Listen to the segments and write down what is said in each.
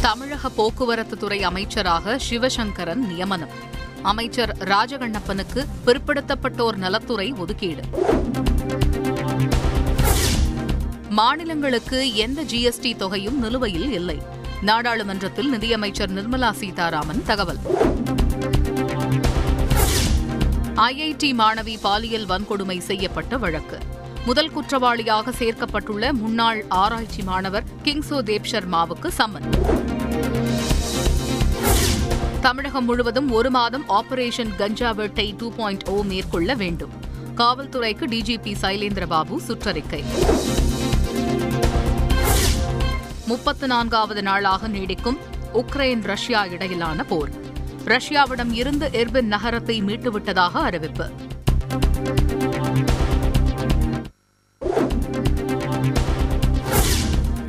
தமிழக போக்குவரத்து துறை அமைச்சராக சிவசங்கரன் நியமனம். அமைச்சர் ராஜகண்ணப்பனுக்கு பிற்படுத்தப்பட்டோர் நலத்துறை ஒதுக்கீடு. மாநிலங்களுக்கு எந்த ஜிஎஸ்டி தொகையும் நிலுவையில் இல்லை. நாடாளுமன்றத்தில் நிதியமைச்சர் நிர்மலா சீதாராமன் தகவல். ஐஐடி மாணவி பாலியல் வன்கொடுமை செய்யப்பட்ட வழக்கு. முதல் குற்றவாளியாக சேர்க்கப்பட்டுள்ள முன்னாள் ஆராய்ச்சி மாணவர் கிங்சோ தேப் சர்மாவுக்கு சம்மன். தமிழகம் முழுவதும் ஒரு மாதம் ஆபரேஷன் கஞ்சா வேட்டை டூ பாயிண்ட் ஓ மேற்கொள்ள வேண்டும். காவல்துறைக்கு டிஜிபி சைலேந்திரபாபு சுற்றறிக்கை. முப்பத்து நான்காவது நாளாக நீடிக்கும் உக்ரைன் ரஷ்யா இடையிலான போர். ரஷ்யாவிடம் இருந்து எர்பின் நகரத்தை மீட்டுவிட்டதாக அறிவிப்பு.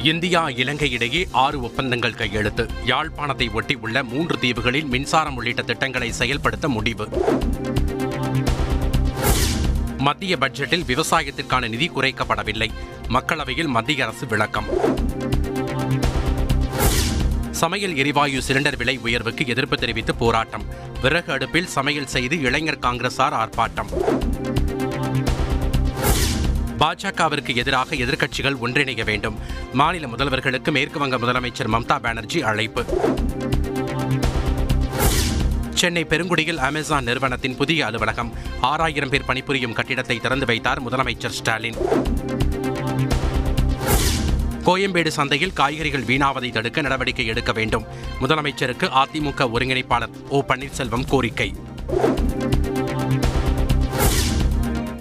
இந்தியா இலங்கை இடையே ஆறு ஒப்பந்தங்கள் கையெழுத்து. யாழ்ப்பாணத்தை ஒட்டி உள்ள மூன்று தீவுகளில் மின்சாரம் உள்ளிட்ட திட்டங்களை செயல்படுத்த முடிவு. மத்திய பட்ஜெட்டில் விவசாயத்திற்கான நிதி குறைக்கப்படவில்லை. மக்களவையில் மத்திய அரசு விளக்கம். சமையல் எரிவாயு சிலிண்டர் விலை உயர்வுக்கு எதிர்ப்பு தெரிவித்து போராட்டம். விறகு அடுப்பில் சமையல் செய்து இளைஞர் காங்கிரசார் ஆர்ப்பாட்டம். பாஜகவிற்கு எதிராக எதிர்க்கட்சிகள் ஒன்றிணைய வேண்டும். மாநில முதல்வர்களுக்கு மேற்குவங்க முதலமைச்சர் மம்தா பானர்ஜி அழைப்பு. சென்னை பெருங்குடியில் அமேசான் நிறுவனத்தின் புதிய அலுவலகம். ஆறாயிரம் பேர் பணிபுரியும் கட்டிடத்தை திறந்து வைத்தார் முதலமைச்சர் ஸ்டாலின். கோயம்பேடு சந்தையில் காய்கறிகள் வீணாவதை தடுக்க நடவடிக்கை எடுக்க வேண்டும். முதலமைச்சருக்கு அதிமுக ஒருங்கிணைப்பாளர் ஓ பன்னீர்செல்வம் கோரிக்கை.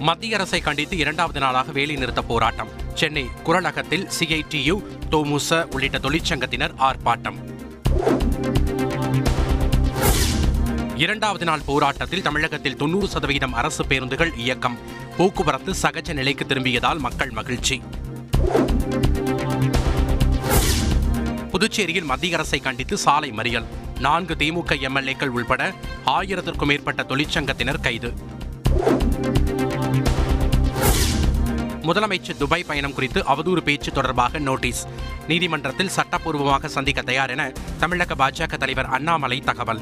மத்திய அரசை கண்டித்து இரண்டாவது நாளாக வேலைநிறுத்த போராட்டம். சென்னை குரலகத்தில் சிஐடியு தோமுச உள்ளிட்ட தொழிற்சங்கத்தினர் ஆர்ப்பாட்டம். இரண்டாவது நாள் போராட்டத்தில் தமிழகத்தில் தொன்னூறு சதவீதம் அரசு பேருந்துகள் இயக்கம். போக்குவரத்து சகஜ நிலைக்கு திரும்பியதால் மக்கள் மகிழ்ச்சி. புதுச்சேரியில் மத்திய அரசை கண்டித்து சாலை மறியல். நான்கு திமுக எம்எல்ஏக்கள் உள்பட ஆயிரத்திற்கும் மேற்பட்ட தொழிற்சங்கத்தினர் கைது. முதலமைச்சர் துபாய் பயணம் குறித்து அவதூறு பேச்சு தொடர்பாக நோட்டீஸ். நீதிமன்றத்தில் சட்டப்பூர்வமாக சந்திக்க தயார் என தமிழக பாஜக தலைவர் அண்ணாமலை தகவல்.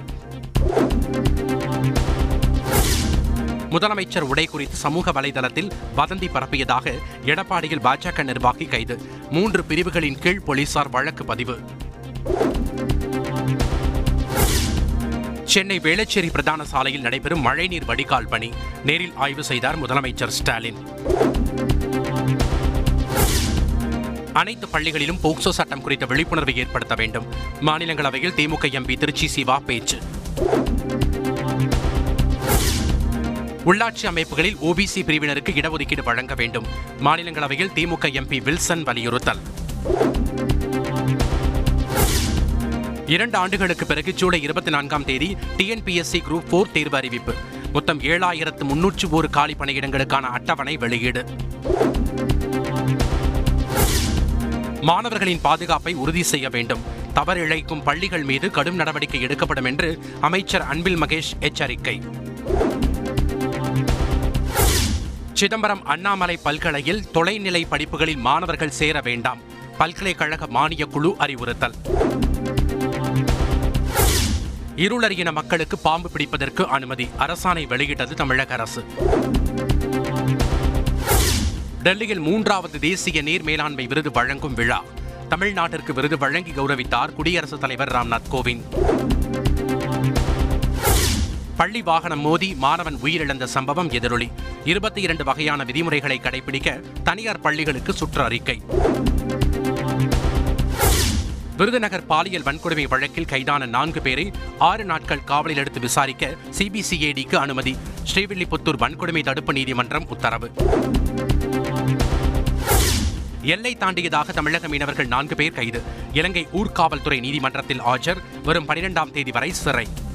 முதலமைச்சர் உடை குறித்து சமூக வலைதளத்தில் வதந்தி பரப்பியதாக எடப்பாடியில் பாஜக நிர்வாகி கைது. மூன்று பிரிவுகளின் கீழ் போலீசார் வழக்கு பதிவு. சென்னை வேளச்சேரி பிரதான சாலையில் நடைபெறும் மழைநீர் வடிகால் பணி. நேரில் ஆய்வு செய்தார் முதலமைச்சர் ஸ்டாலின். அனைத்து பள்ளிகளிலும் போக்சோ சட்டம் குறித்த விழிப்புணர்வை ஏற்படுத்த வேண்டும். மாநிலங்களவையில் திமுக எம்பி திருச்சி சிவா பேச்சு. உள்ளாட்சி அமைப்புகளில் ஓபிசி பிரிவினருக்கு இடஒதுக்கீடு வழங்க வேண்டும். மாநிலங்களவையில் திமுக எம்பி வில்சன் வலியுறுத்தல். இரண்டு ஆண்டுகளுக்கு பிறகு ஜூலை இருபத்தி நான்காம் தேதி டிஎன்பிஎஸ்சி குரூப் போர் தேர்வு அறிவிப்பு. மொத்தம் ஏழாயிரத்து முன்னூற்று ஒரு காலி பணியிடங்களுக்கான அட்டவணை வெளியீடு. மாணவர்களின் பாதுகாப்பை உறுதி செய்ய வேண்டும். தவறு இழைக்கும் பள்ளிகள் மீது கடும் நடவடிக்கை எடுக்கப்படும் என்று அமைச்சர் அன்பில் மகேஷ் எச்சரிக்கை. சிதம்பரம் அண்ணாமலை பல்கலையில் தொலைநிலை படிப்புகளில் மாணவர்கள் சேர வேண்டாம். பல்கலைக்கழக மானியக் குழு அறிவுறுத்தல். இருளறியின மக்களுக்கு பாம்பு பிடிப்பதற்கு அனுமதி. அரசாணை வெளியிட்டது தமிழக அரசு. டெல்லியில் மூன்றாவது தேசிய நீர் மேலாண்மை விருது வழங்கும் விழா. தமிழ்நாட்டிற்கு விருது வழங்கி கௌரவித்தார் குடியரசுத் தலைவர் ராம்நாத் கோவிந்த். பள்ளி வாகனம் மோதி மாணவன் உயிரிழந்த சம்பவம் எதிரொலி. இருபத்தி இரண்டு வகையான விதிமுறைகளை கடைபிடிக்க தனியார் பள்ளிகளுக்கு சுற்று அறிக்கை. விருதுநகர் பாலியல் வன்கொடுமை வழக்கில் கைதான நான்கு பேரை ஆறு நாட்கள் காவலில் எடுத்து விசாரிக்க சிபிசிஐடிக்கு அனுமதி. ஸ்ரீவில்லிபுத்தூர் வன்கொடுமை தடுப்பு நீதிமன்றம் உத்தரவு. எல்லை தாண்டியதாக தமிழக மீனவர்கள் நான்கு பேர் கைது. இலங்கை ஊர்காவல்துறை நீதிமன்றத்தில் ஆஜர். வரும் பனிரெண்டாம் தேதி வரை சிறை.